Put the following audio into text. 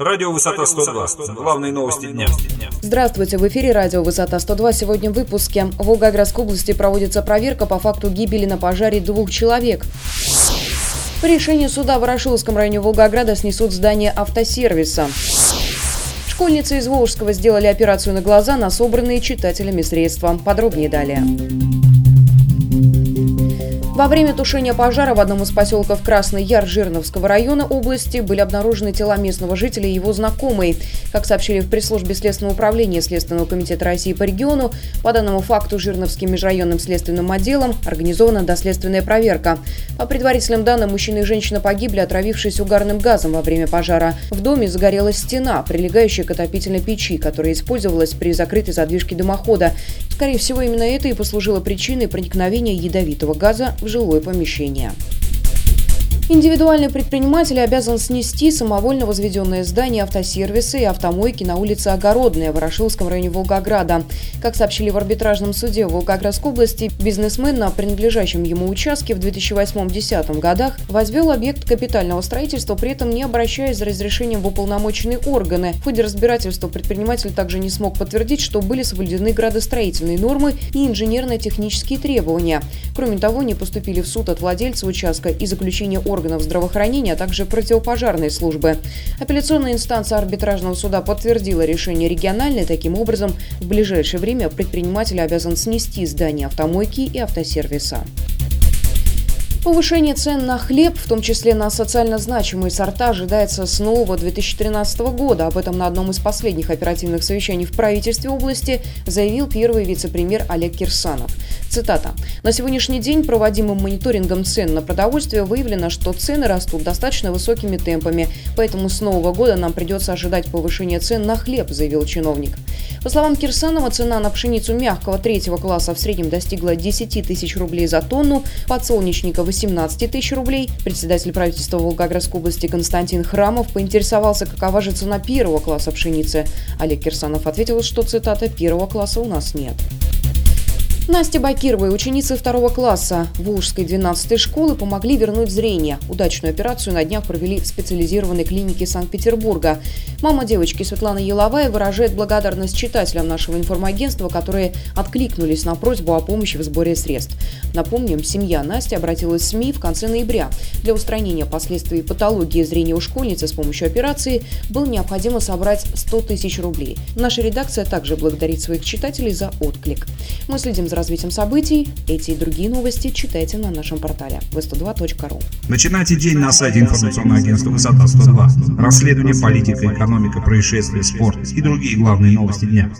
Радио «Высота 102». Главные новости дня. Здравствуйте, в эфире радио «Высота 102». Сегодня в выпуске. В Волгоградской области проводится проверка по факту гибели на пожаре двух человек. По решению суда в Ворошиловском районе Волгограда снесут здание автосервиса. Школьницы из Волжского сделали операцию на глаза на собранные читателями средства. Подробнее далее. Во время тушения пожара в одном из поселков Красный Яр Жирновского района области были обнаружены тела местного жителя и его знакомой. Как сообщили в пресс-службе Следственного управления Следственного комитета России по региону, по данному факту Жирновским межрайонным следственным отделом организована доследственная проверка. По предварительным данным, мужчина и женщина погибли, отравившись угарным газом во время пожара. В доме загорелась стена, прилегающая к отопительной печи, которая использовалась при закрытой задвижке дымохода. Скорее всего, именно это и послужило причиной проникновения ядовитого газа в жилое помещение. Индивидуальный предприниматель обязан снести самовольно возведенное здание автосервиса и автомойки на улице Огородная в Ворошиловском районе Волгограда. Как сообщили в арбитражном суде Волгоградской области, бизнесмен на принадлежащем ему участке в 2008-2010 годах возвел объект капитального строительства, при этом не обращаясь за разрешением в уполномоченные органы. В ходе разбирательства предприниматель также не смог подтвердить, что были соблюдены градостроительные нормы и инженерно-технические требования. Кроме того, не поступили в суд от владельца участка и заключения органов органов здравоохранения, а также противопожарной службы. Апелляционная инстанция арбитражного суда подтвердила решение региональной. Таким образом, в ближайшее время предприниматель обязан снести здание автомойки и автосервиса. Повышение цен на хлеб, в том числе на социально значимые сорта, ожидается с нового 2013 года. Об этом на одном из последних оперативных совещаний в правительстве области заявил первый вице-премьер Олег Кирсанов. Цитата. «На сегодняшний день проводимым мониторингом цен на продовольствие выявлено, что цены растут достаточно высокими темпами, поэтому с нового года нам придется ожидать повышения цен на хлеб», заявил чиновник. По словам Кирсанова, цена на пшеницу мягкого третьего класса в среднем достигла 10 тысяч рублей за тонну, подсолнечника 18 тысяч рублей. Председатель правительства Волгоградской области Константин Храмов поинтересовался, какова же цена первого класса пшеницы. Олег Кирсанов ответил, что цитата «первого класса у нас нет». Насте Бакировой, ученицы второго класса Волжской 12-й школы, помогли вернуть зрение. Удачную операцию на днях провели в специализированной клинике Санкт-Петербурга. Мама девочки Светлана Еловая выражает благодарность читателям нашего информагентства, которые откликнулись на просьбу о помощи в сборе средств. Напомним, семья Насти обратилась в СМИ в конце ноября. Для устранения последствий патологии зрения у школьницы с помощью операции было необходимо собрать 100 тысяч рублей. Наша редакция также благодарит своих читателей за отклик. Мы следим за развитием событий. Эти и другие новости читайте на нашем портале v102.ru. Начинайте день на сайте информационного агентства «Высота 102». Расследование, политика, экономика, происшествия, спорт и другие главные новости дня.